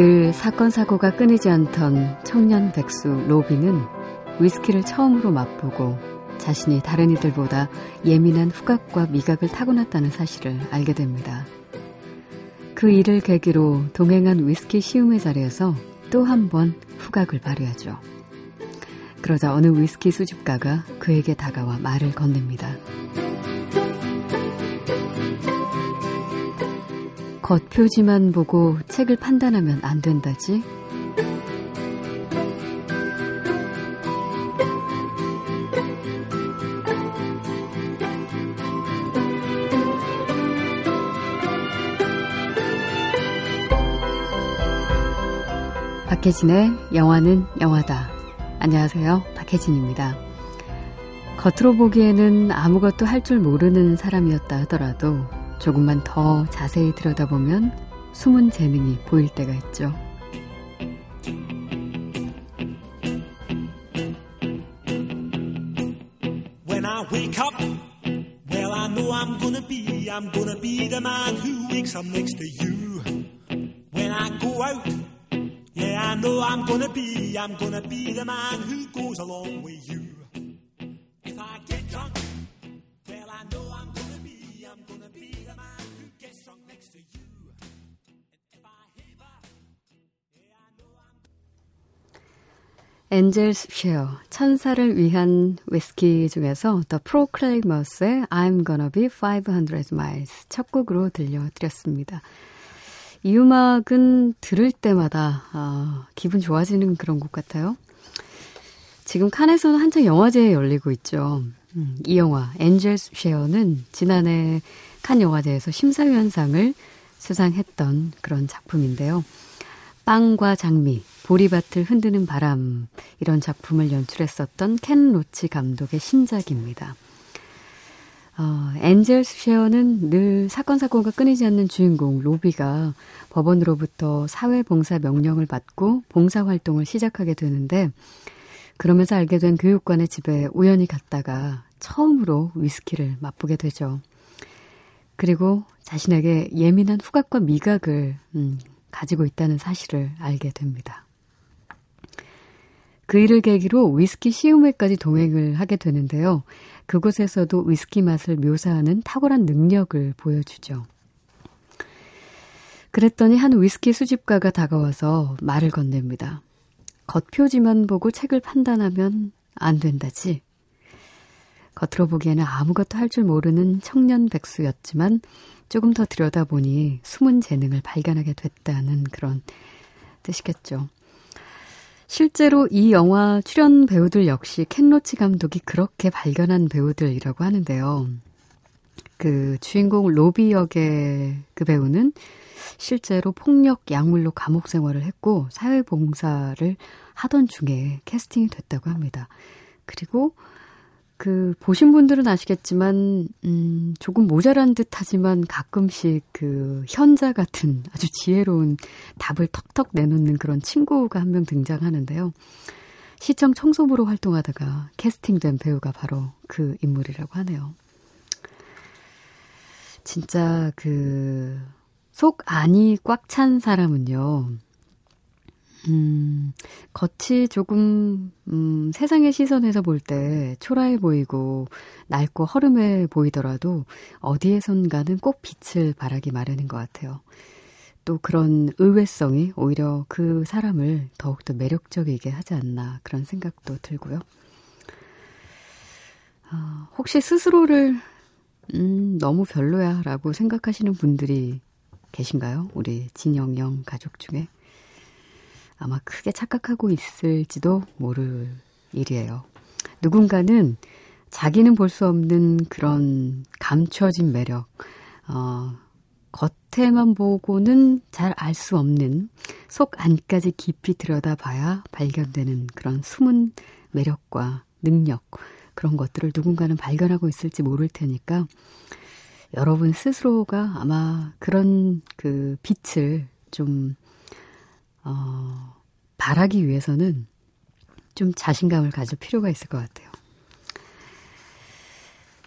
늘 사건 사고가 끊이지 않던 청년 백수 로비는 위스키를 처음으로 맛보고 자신이 다른 이들보다 예민한 후각과 미각을 타고났다는 사실을 알게 됩니다. 그 일을 계기로 동행한 위스키 시음의 자리에서 또 한 번 후각을 발휘하죠. 그러자 어느 위스키 수집가가 그에게 다가와 말을 건넵니다. 겉표지만 보고 책을 판단하면 안 된다지? 박혜진의 영화는 영화다. 안녕하세요. 박혜진입니다. 겉으로 보기에는 아무것도 할 줄 모르는 사람이었다 하더라도 조금만 더 자세히 들여다보면 숨은 재능이 보일 때가 있죠. When I wake up, well I know I'm gonna be, I'm gonna be the man who wakes up next to you. When I go out, yeah I know I'm gonna be, I'm gonna be the man who goes along with you. 엔젤스 쉐어 천사를 위한 위스키 중에서 The Proclaimers의 I'm Gonna Be 500 Miles 첫 곡으로 들려드렸습니다. 이 음악은 들을 때마다 아, 기분 좋아지는 그런 곡 같아요. 지금 칸에서는 한창 영화제에 열리고 있죠. 음, 이 영화 엔젤스 쉐어는 지난해 칸 영화제에서 심사위원상을 수상했던 그런 작품인데요. 빵과 장미, 보리밭을 흔드는 바람 이런 작품을 연출했었던 켄 로치 감독의 신작입니다. 어, 엔젤스 쉐어는 늘 사건 사고가 끊이지 않는 주인공 로비가 법원으로부터 사회봉사 명령을 받고 봉사 활동을 시작하게 되는데 그러면서 알게 된 교육관의 집에 우연히 갔다가 처음으로 위스키를 맛보게 되죠. 그리고 자신에게 예민한 후각과 미각을 음, 가지고 있다는 사실을 알게 됩니다. 그 일을 계기로 위스키 시음회까지 동행을 하게 되는데요. 그곳에서도 위스키 맛을 묘사하는 탁월한 능력을 보여주죠. 그랬더니 한 위스키 수집가가 다가와서 말을 건넵니다. 겉표지만 보고 책을 판단하면 안 된다지. 겉으로 보기에는 아무것도 할 줄 모르는 청년 백수였지만 조금 더 들여다보니 숨은 재능을 발견하게 됐다는 그런 뜻이겠죠. 실제로 이 영화 출연 배우들 역시 켄로치 감독이 그렇게 발견한 배우들이라고 하는데요. 그 주인공 로비 역의 그 배우는 실제로 폭력 약물로 감옥 생활을 했고 사회봉사를 하던 중에 캐스팅이 됐다고 합니다. 그리고 그 보신 분들은 아시겠지만 음 조금 모자란 듯하지만 가끔씩 그 현자 같은 아주 지혜로운 답을 턱턱 내놓는 그런 친구가 한 명 등장하는데요. 시청 청소부로 활동하다가 캐스팅된 배우가 바로 그 인물이라고 하네요. 진짜 그 속 안이 꽉 찬 사람은요. 음, 겉이 조금, 음, 세상의 시선에서 볼 때 초라해 보이고 낡고 허름해 보이더라도 어디에선가는 꼭 빛을 발하기 마련인 것 같아요. 또 그런 의외성이 오히려 그 사람을 더욱더 매력적이게 하지 않나 그런 생각도 들고요. 어, 혹시 스스로를, 음, 너무 별로야 라고 생각하시는 분들이 계신가요? 우리 진영영 가족 중에? 아마 크게 착각하고 있을지도 모를 일이에요. 누군가는 자기는 볼 수 없는 그런 감춰진 매력, 어, 겉에만 보고는 잘 알 수 없는 속 안까지 깊이 들여다봐야 발견되는 그런 숨은 매력과 능력, 그런 것들을 누군가는 발견하고 있을지 모를 테니까 여러분 스스로가 아마 그런 그 빛을 좀 어, 바라기 위해서는 좀 자신감을 가질 필요가 있을 것 같아요.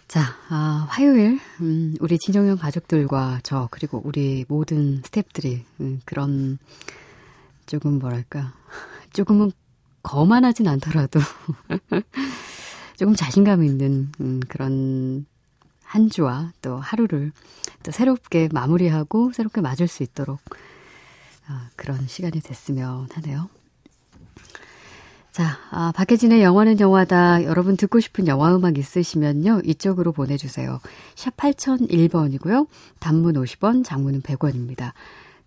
자, 아, 화요일, 음, 우리 진정형 가족들과 저, 그리고 우리 모든 스탭들이 음, 그런 조금 뭐랄까, 조금은 거만하진 않더라도 조금 자신감 있는 음, 그런 한 주와 또 하루를 또 새롭게 마무리하고 새롭게 맞을 수 있도록 어, 그런 시간이 됐으면 하네요. 자, 아, 박혜진의 영화는 영화다. 여러분 듣고 싶은 영화 음악 있으시면요. 이쪽으로 보내주세요. 샵 8001번이고요. 단문 50원, 장문은 100원입니다.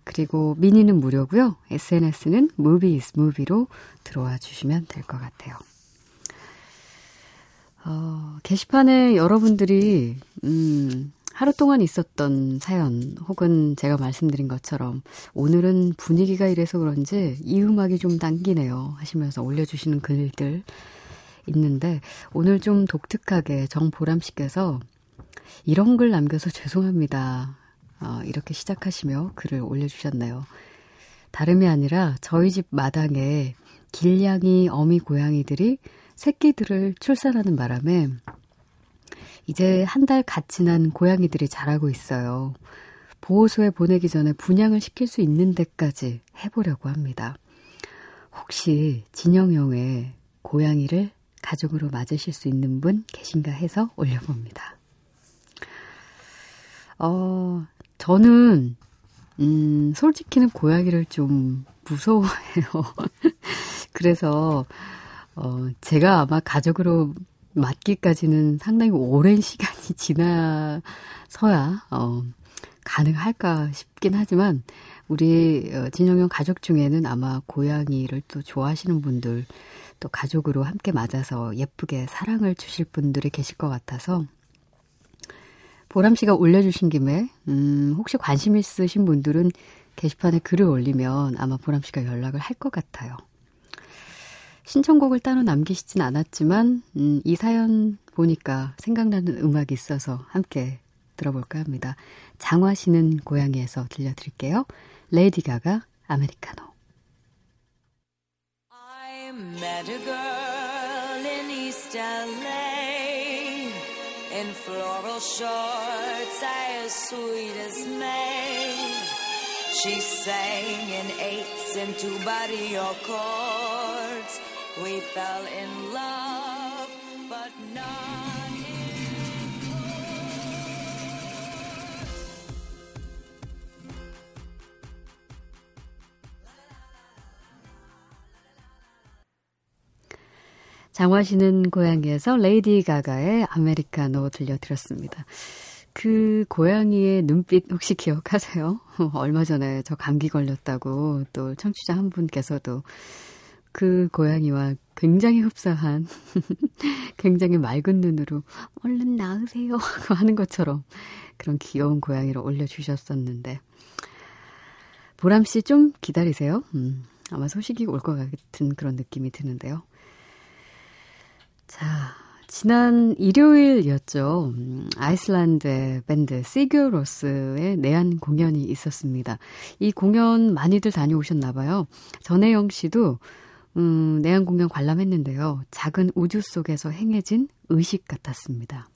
그리고 미니는 무료고요. SNS는 movies movie로 들어와 주시면 될 것 같아요. 어, 게시판에 여러분들이 음, 하루 동안 있었던 사연 혹은 제가 말씀드린 것처럼 오늘은 분위기가 이래서 그런지 이 음악이 좀 당기네요 하시면서 올려주시는 글들 있는데 오늘 좀 독특하게 정보람 씨께서 이런 글 남겨서 죄송합니다. 어, 이렇게 시작하시며 글을 올려주셨네요. 다름이 아니라 저희 집 마당에 길냥이 어미 고양이들이 새끼들을 출산하는 바람에 이제 한 달 갓 지난 고양이들이 자라고 있어요. 보호소에 보내기 전에 분양을 시킬 수 있는 데까지 해보려고 합니다. 혹시 진영형의 고양이를 가족으로 맞으실 수 있는 분 계신가 해서 올려봅니다. 어, 저는, 음, 솔직히는 고양이를 좀 무서워해요. 그래서, 어, 제가 아마 가족으로 맞기까지는 상당히 오랜 시간이 지나서야, 어, 가능할까 싶긴 하지만, 우리 어, 진영형 가족 중에는 아마 고양이를 또 좋아하시는 분들, 또 가족으로 함께 맞아서 예쁘게 사랑을 주실 분들이 계실 것 같아서, 보람 씨가 올려주신 김에, 음, 혹시 관심 있으신 분들은 게시판에 글을 올리면 아마 보람 씨가 연락을 할 것 같아요. 신청곡을 따로 남기시진 않았지만, 음, 이 사연 보니까 생각나는 음악이 있어서 함께 들어볼까 합니다. 장화 씨는 고향에서 들려드릴게요. 레이디 가가 아메리카노. I met a girl in East LA in floral shorts as sweet as May. She sang in eights and two barrio chords. We fell in love, but not 장화시는 고양이에서 레이디 가가의 아메리카노 들려드렸습니다. 그 고양이의 눈빛 혹시 기억하세요? 얼마 전에 저 감기 걸렸다고 또 청취자 한 분께서도 그 고양이와 굉장히 흡사한, 굉장히 맑은 눈으로 얼른 나으세요 하는 것처럼 그런 귀여운 고양이를 올려주셨었는데, 보람 씨 좀 기다리세요. 음, 아마 소식이 올 것 같은 그런 느낌이 드는데요. 자, 지난 일요일이었죠. 음, 아이슬란드의 밴드 시규로스의 내한 공연이 있었습니다. 이 공연 많이들 다녀오셨나 봐요. 전혜영 씨도 음, 내한 공연 관람했는데요. 작은 우주 속에서 행해진 의식 같았습니다.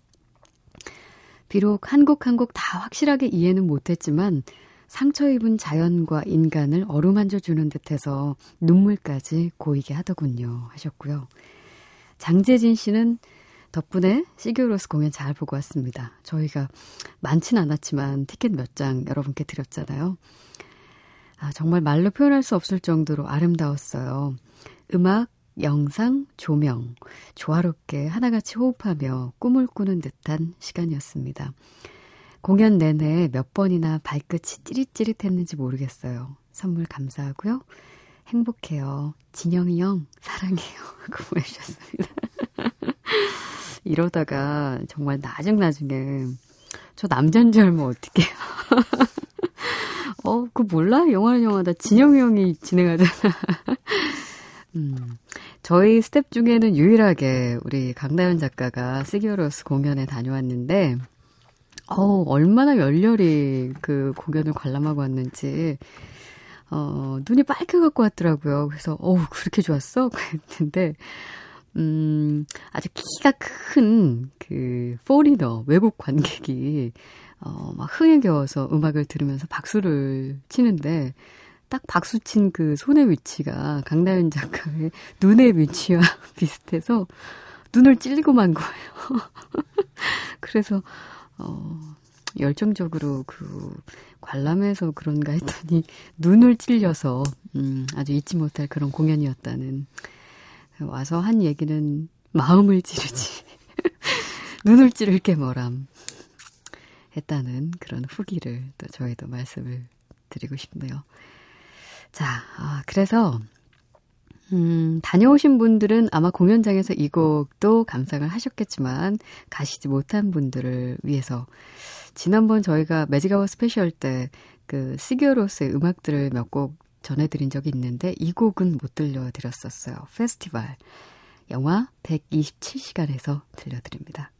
비록 한 곡 한 곡 다 확실하게 이해는 못했지만 상처 입은 자연과 인간을 어루만져 주는 듯해서 눈물까지 고이게 하더군요. 하셨고요. 장재진 씨는 덕분에 시규로스 공연 잘 보고 왔습니다. 저희가 많진 않았지만 티켓 몇 장 여러분께 드렸잖아요. 아, 정말 말로 표현할 수 없을 정도로 아름다웠어요. 음악, 영상, 조명, 조화롭게 하나같이 호흡하며 꿈을 꾸는 듯한 시간이었습니다. 공연 내내 몇 번이나 발끝이 찌릿찌릿했는지 모르겠어요. 선물 감사하고요. 행복해요. 진영이 형, 사랑해요. 하고 보내주셨습니다. 이러다가 정말 나중나중에 저 남잔 줄 알면 어떡해요. 어, 그 몰라? 영화는 영화다. 진영이 형이 진행하잖아. 음, 저희 스태프 중에는 유일하게 우리 강다현 작가가 Sigur Rós 공연에 다녀왔는데, 어우, 얼마나 열렬히 그 공연을 관람하고 왔는지, 어, 눈이 빨개갖고 왔더라고요. 그래서, 어우, 그렇게 좋았어? 그랬는데, 음, 아주 키가 큰, 그, 포리너, 외국 관객이, 어, 막 흥에 겨워서 음악을 들으면서 박수를 치는데, 딱 박수친 그 손의 위치가 강나연 작가의 눈의 위치와 비슷해서 눈을 찔리고 만 거예요. 그래서, 어, 열정적으로 그 관람해서 그런가 했더니 눈을 찔려서, 음, 아주 잊지 못할 그런 공연이었다는. 와서 한 얘기는 마음을 찌르지. 눈을 찌를 게 뭐람. 했다는 그런 후기를 또 저희도 말씀을 드리고 싶네요. 자, 아, 그래서, 음, 다녀오신 분들은 아마 공연장에서 이 곡도 감상을 하셨겠지만, 가시지 못한 분들을 위해서, 지난번 저희가 매직아워 스페셜 때, 그, 시규어 로스의 음악들을 몇 곡 전해드린 적이 있는데, 이 곡은 못 들려드렸었어요. 페스티벌. 영화 127시간에서 들려드립니다.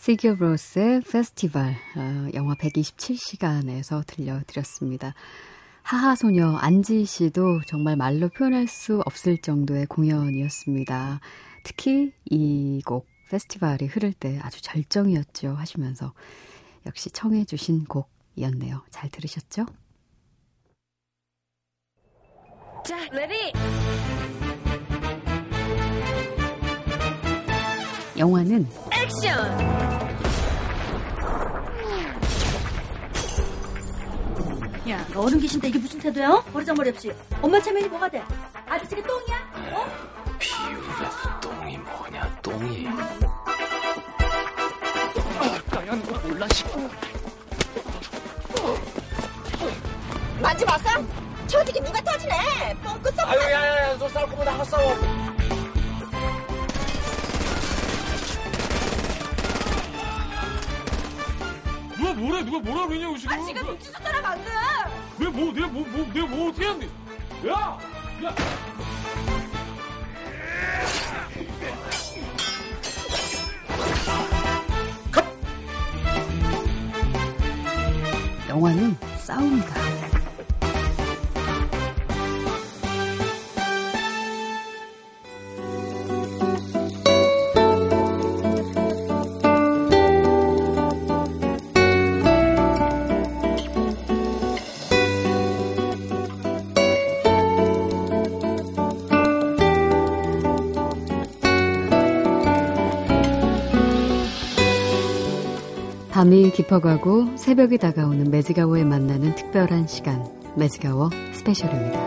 시규어 로스의 페스티벌, 어, 영화 127시간에서 들려드렸습니다. 하하 소녀 안지 씨도 정말 말로 표현할 수 없을 정도의 공연이었습니다. 특히 이 곡 페스티벌이 흐를 때 아주 절정이었죠 하시면서 역시 청해 주신 곡이었네요. 잘 들으셨죠? 자, ready! 영화는 액션! 야, 너 어른 계신데 이게 무슨 태도야? 어? 버리장머리 없이. 엄마 체면이 뭐가 돼? 아저씨가 똥이야? 어? 비유라도 똥이 뭐냐, 똥이. 까연 거 몰라, 싶고. 만지 마세요. 저쪽에 누가 터지네. 뻥끗 썩. 아유, 야, 야, 야, 너 싸울 거면 나가 싸워. 뭐래? 누가 뭐라 그러냐고 지금? 아, 지금 눈치 줬잖아 방금. 왜 뭐? 내가 뭐, 뭐, 내가 뭐 어떻게 했는데? 야, 야. 영화는 싸움이다. 밤이 깊어가고 새벽이 다가오는 매직아워에 만나는 특별한 시간, 매직아워 스페셜입니다.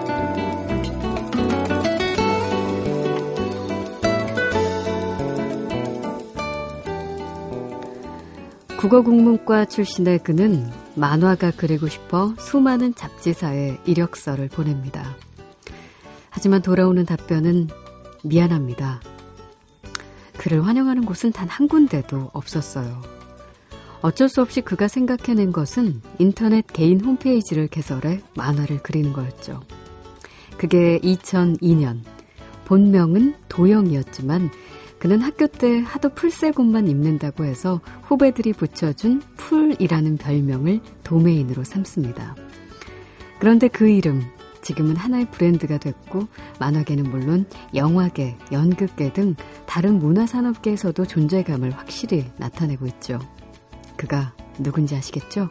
국어국문과 출신의 그는 만화가 그리고 싶어 수많은 잡지사에 이력서를 보냅니다. 하지만 돌아오는 답변은 미안합니다. 그를 환영하는 곳은 단 한 군데도 없었어요. 어쩔 수 없이 그가 생각해낸 것은 인터넷 개인 홈페이지를 개설해 만화를 그리는 거였죠. 그게 2002년. 본명은 도영이었지만 그는 학교 때 하도 풀새곰만 입는다고 해서 후배들이 붙여준 풀이라는 별명을 도메인으로 삼습니다. 그런데 그 이름, 지금은 하나의 브랜드가 됐고 만화계는 물론 영화계, 연극계 등 다른 문화산업계에서도 존재감을 확실히 나타내고 있죠. 그가 누군지 아시겠죠?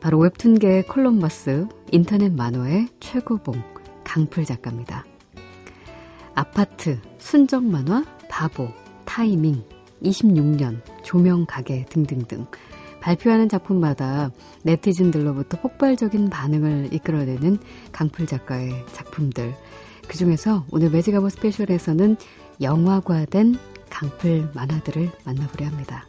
바로 웹툰계의 콜럼버스, 인터넷 만화의 최고봉, 강풀 작가입니다. 아파트, 순정 만화, 바보, 타이밍, 26년, 조명 가게 등등등. 발표하는 작품마다 네티즌들로부터 폭발적인 반응을 이끌어내는 강풀 작가의 작품들. 그 중에서 오늘 매직아버 스페셜에서는 영화화된 강풀 만화들을 만나보려 합니다.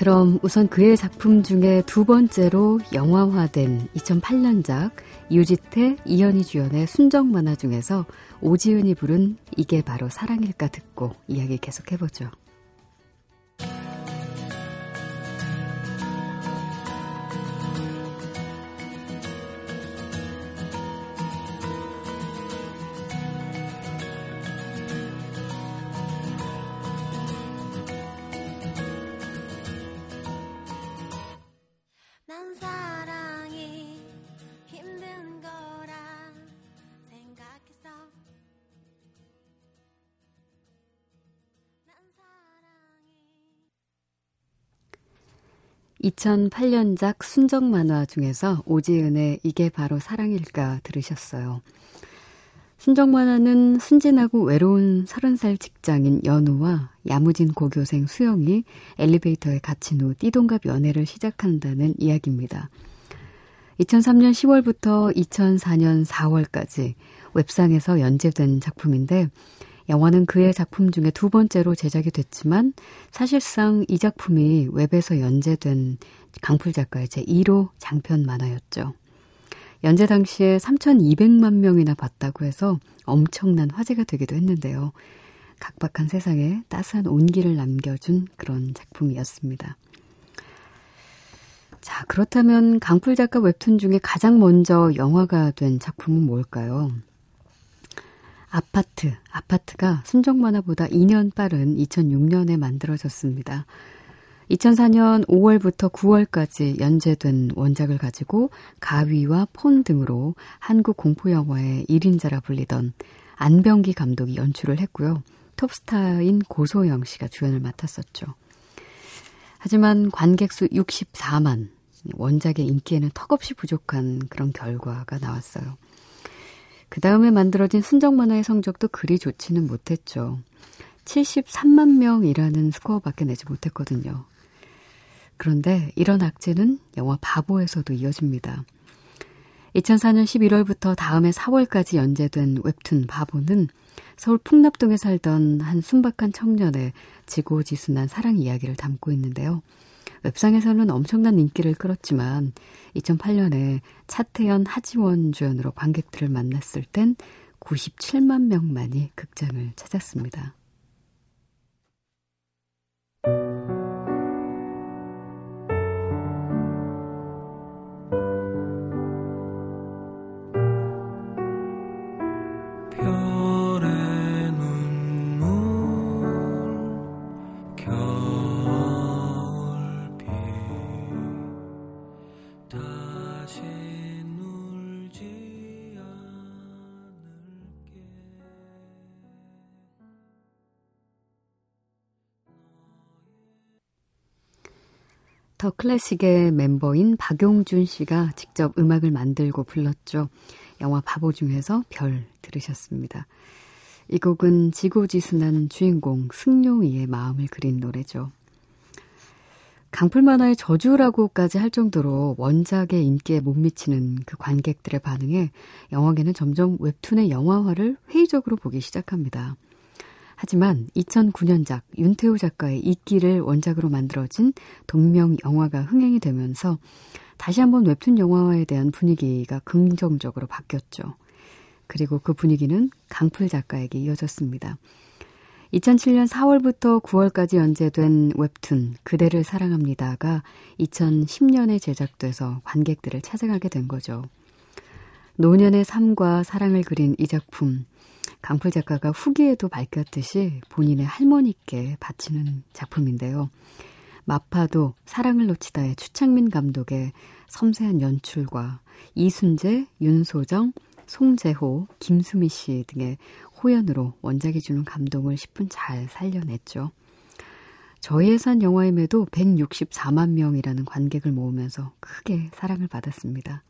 그럼 우선 그의 작품 중에 두 번째로 영화화된 2008년작 유지태, 이현희 주연의 순정 만화 중에서 오지은이 부른 이게 바로 사랑일까 듣고 이야기 계속해보죠. 2008년작 순정 만화 중에서 오지은의 이게 바로 사랑일까 들으셨어요. 순정 만화는 순진하고 외로운 30살 직장인 연우와 야무진 고교생 수영이 엘리베이터에 갇힌 후 띠동갑 연애를 시작한다는 이야기입니다. 2003년 10월부터 2004년 4월까지 웹상에서 연재된 작품인데 영화는 그의 작품 중에 두 번째로 제작이 됐지만 사실상 이 작품이 웹에서 연재된 강풀 작가의 제1호 장편 만화였죠. 연재 당시에 3,200만 명이나 봤다고 해서 엄청난 화제가 되기도 했는데요. 각박한 세상에 따스한 온기를 남겨준 그런 작품이었습니다. 자, 그렇다면 강풀 작가 웹툰 중에 가장 먼저 영화가 된 작품은 뭘까요? 아파트, 아파트가 순정 만화보다 2년 빠른 2006년에 만들어졌습니다. 2004년 5월부터 9월까지 연재된 원작을 가지고 가위와 폰 등으로 한국 공포영화의 1인자라 불리던 안병기 감독이 연출을 했고요. 톱스타인 고소영 씨가 주연을 맡았었죠. 하지만 관객 수 64만, 원작의 인기에는 턱없이 부족한 그런 결과가 나왔어요. 그 다음에 만들어진 순정 만화의 성적도 그리 좋지는 못했죠. 73만 명이라는 스코어밖에 내지 못했거든요. 그런데 이런 악재는 영화 바보에서도 이어집니다. 2004년 11월부터 다음해 4월까지 연재된 웹툰 바보는 서울 풍납동에 살던 한 순박한 청년의 지고지순한 사랑 이야기를 담고 있는데요. 웹상에서는 엄청난 인기를 끌었지만 2008년에 차태현, 하지원 주연으로 관객들을 만났을 땐 97만 명만이 극장을 찾았습니다. 더 클래식의 멤버인 박용준 씨가 직접 음악을 만들고 불렀죠. 영화 바보 중에서 별 들으셨습니다. 이 곡은 지고지순한 주인공 승용이의 마음을 그린 노래죠. 강풀 만화의 저주라고까지 할 정도로 원작의 인기에 못 미치는 그 관객들의 반응에 영화계는 점점 웹툰의 영화화를 회의적으로 보기 시작합니다. 하지만 2009년작 윤태호 작가의 이끼를 원작으로 만들어진 동명 영화가 흥행이 되면서 다시 한번 웹툰 영화화에 대한 분위기가 긍정적으로 바뀌었죠. 그리고 그 분위기는 강풀 작가에게 이어졌습니다. 2007년 4월부터 9월까지 연재된 웹툰 그대를 사랑합니다가 2010년에 제작돼서 관객들을 찾아가게 된 거죠. 노년의 삶과 사랑을 그린 이 작품 강풀 작가가 후기에도 밝혔듯이 본인의 할머니께 바치는 작품인데요. 마파도 사랑을 놓치다의 추창민 감독의 섬세한 연출과 이순재, 윤소정, 송재호, 김수미 씨 등의 호연으로 원작이 주는 감동을 10분 잘 살려냈죠. 저희 예산 영화임에도 164만 명이라는 관객을 모으면서 크게 사랑을 받았습니다.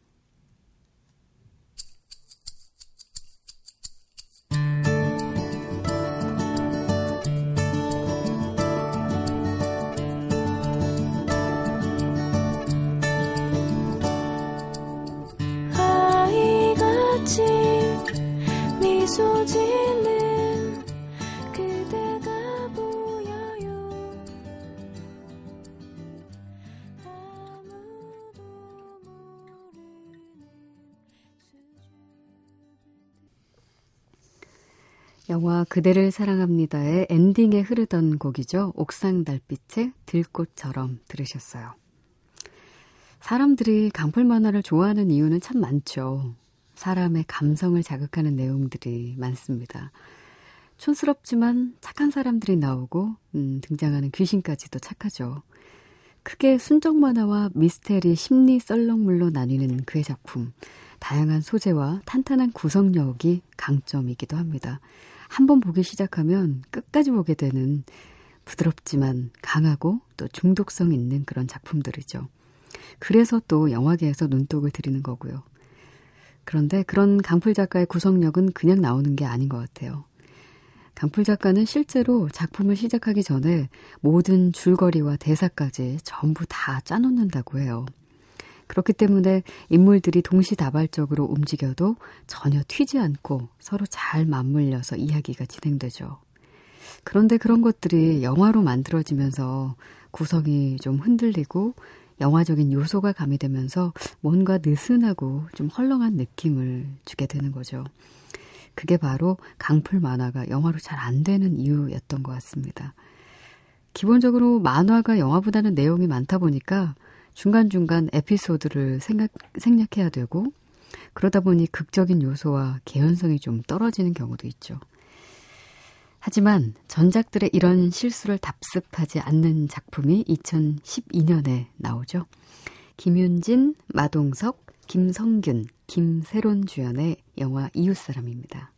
영화 그대를 사랑합니다의 엔딩에 흐르던 곡이죠. 옥상 달빛의 들꽃처럼 들으셨어요. 사람들이 강풀 만화를 좋아하는 이유는 참 많죠. 사람의 감성을 자극하는 내용들이 많습니다. 촌스럽지만 착한 사람들이 나오고 음, 등장하는 귀신까지도 착하죠. 크게 순정 만화와 미스테리 심리 썰렁물로 나뉘는 그의 작품. 다양한 소재와 탄탄한 구성력이 강점이기도 합니다. 한번 보기 시작하면 끝까지 보게 되는 부드럽지만 강하고 또 중독성 있는 그런 작품들이죠. 그래서 또 영화계에서 눈독을 들이는 거고요. 그런데 그런 강풀 작가의 구성력은 그냥 나오는 게 아닌 것 같아요. 강풀 작가는 실제로 작품을 시작하기 전에 모든 줄거리와 대사까지 전부 다 짜놓는다고 해요. 그렇기 때문에 인물들이 동시다발적으로 움직여도 전혀 튀지 않고 서로 잘 맞물려서 이야기가 진행되죠. 그런데 그런 것들이 영화로 만들어지면서 구성이 좀 흔들리고 영화적인 요소가 가미되면서 뭔가 느슨하고 좀 헐렁한 느낌을 주게 되는 거죠. 그게 바로 강풀 만화가 영화로 잘 안 되는 이유였던 것 같습니다. 기본적으로 만화가 영화보다는 내용이 많다 보니까 중간중간 에피소드를 생각, 생략해야 되고 그러다 보니 극적인 요소와 개연성이 좀 떨어지는 경우도 있죠. 하지만 전작들의 이런 실수를 답습하지 않는 작품이 2012년에 나오죠. 김윤진, 마동석, 김성균, 김세론 주연의 영화 이웃사람입니다.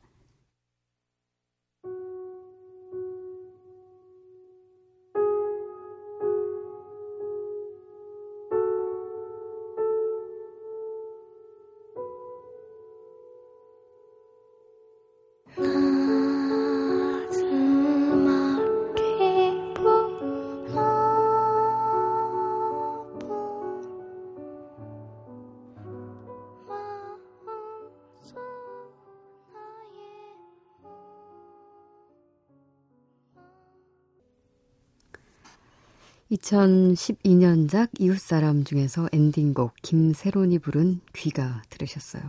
2012년작 이웃사람 중에서 엔딩곡 김세론이 부른 귀가 들으셨어요.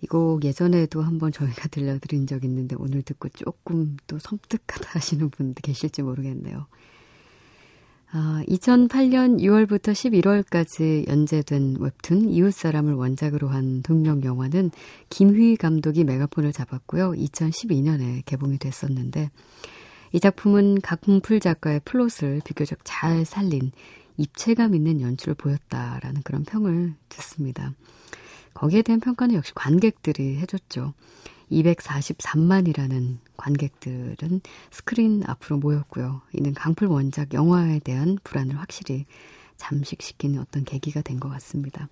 이 곡 예전에도 한번 저희가 들려드린 적 있는데 오늘 듣고 조금 또 섬뜩하다 하시는 분도 계실지 모르겠네요. 아, 2008년 6월부터 11월까지 연재된 웹툰 이웃사람을 원작으로 한 동명 영화는 김휘 감독이 메가폰을 잡았고요. 2012년에 개봉이 됐었는데 이 작품은 강풀 작가의 플롯을 비교적 잘 살린 입체감 있는 연출을 보였다라는 그런 평을 듣습니다. 거기에 대한 평가는 역시 관객들이 해줬죠. 243만이라는 관객들은 스크린 앞으로 모였고요. 이는 강풀 원작 영화에 대한 불안을 확실히 잠식시키는 어떤 계기가 된 것 같습니다.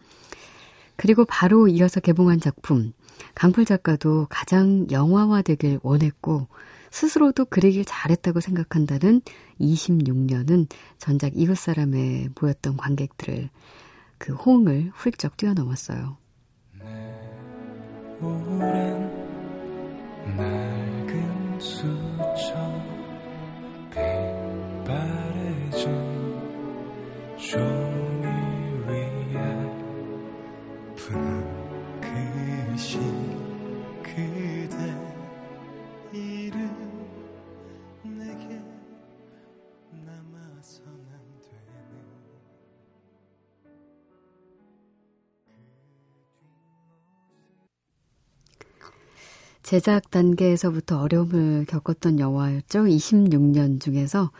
그리고 바로 이어서 개봉한 작품, 강풀 작가도 가장 영화화되길 원했고, 스스로도 그리길 잘했다고 생각한다는 26년은 전작 이웃 사람에 보였던 관객들을 그 호응을 훌쩍 뛰어넘었어요. 오 제작 단계에서부터 어려움을 겪었던 영화였죠. 26년 중에서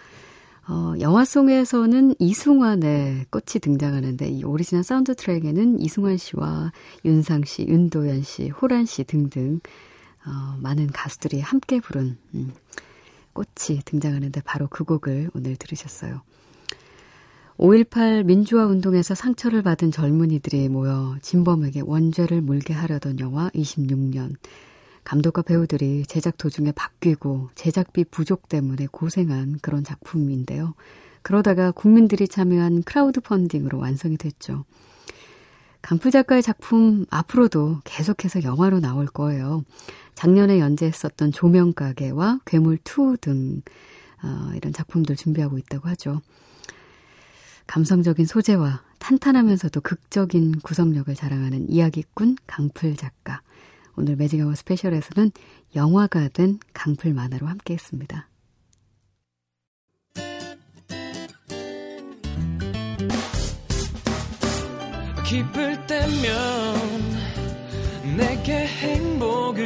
어, 영화 속에서는 이승환의 꽃이 등장하는데 이 오리지널 사운드 트랙에는 이승환 씨와 윤상 씨, 윤도현 씨, 호란 씨 등등 어, 많은 가수들이 함께 부른 음, 꽃이 등장하는데 바로 그 곡을 오늘 들으셨어요. 5.18 민주화 운동에서 상처를 받은 젊은이들이 모여 진범에게 원죄를 물게 하려던 영화 26년. 감독과 배우들이 제작 도중에 바뀌고 제작비 부족 때문에 고생한 그런 작품인데요. 그러다가 국민들이 참여한 크라우드 펀딩으로 완성이 됐죠. 강풀 작가의 작품 앞으로도 계속해서 영화로 나올 거예요. 작년에 연재했었던 조명가게와 괴물2 등 어, 이런 작품들 준비하고 있다고 하죠. 감성적인 소재와 탄탄하면서도 극적인 구성력을 자랑하는 이야기꾼 강풀 작가. 오늘 매직아워 스페셜에서는 영화가 된 강풀 만화로 함께 했습니다. 기쁠 때면 내게 행복을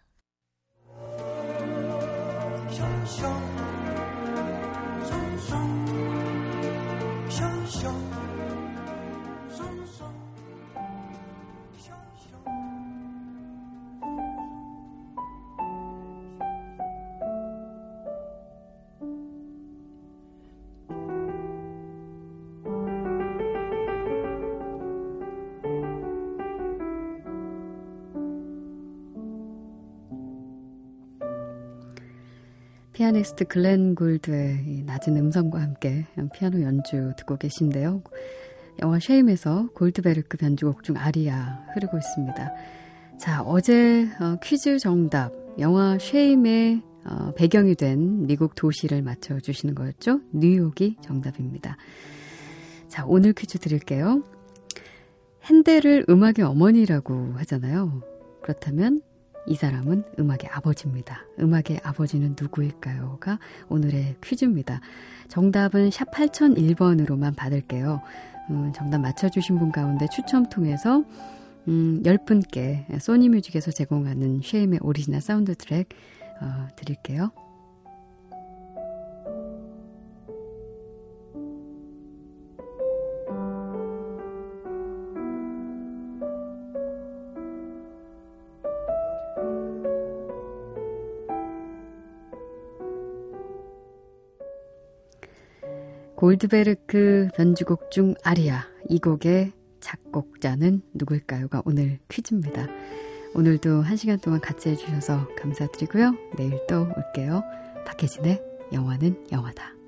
피아니스트 글렌 골드의 이 낮은 음성과 함께 피아노 연주 듣고 계신데요. 영화 쉐임에서 골드베르크 변주곡 중 아리아 흐르고 있습니다. 자, 어제 어, 퀴즈 정답 영화 쉐임의 어, 배경이 된 미국 도시를 맞춰주시는 거였죠? 뉴욕이 정답입니다. 자, 오늘 퀴즈 드릴게요. 핸델을 음악의 어머니라고 하잖아요. 그렇다면 이 사람은 음악의 아버지입니다. 음악의 아버지는 누구일까요?가 오늘의 퀴즈입니다. 정답은 샵 8001번으로만 받을게요. 음, 정답 맞춰주신 분 가운데 추첨 통해서 음, 10분께 소니뮤직에서 제공하는 쉐임의 오리지널 사운드 트랙 어, 드릴게요. 골드베르크 변주곡 중 아리아 이 곡의 작곡자는 누굴까요가 오늘 퀴즈입니다. 오늘도 한 시간 동안 같이 해주셔서 감사드리고요. 내일 또 올게요. 박혜진의 영화는 영화다.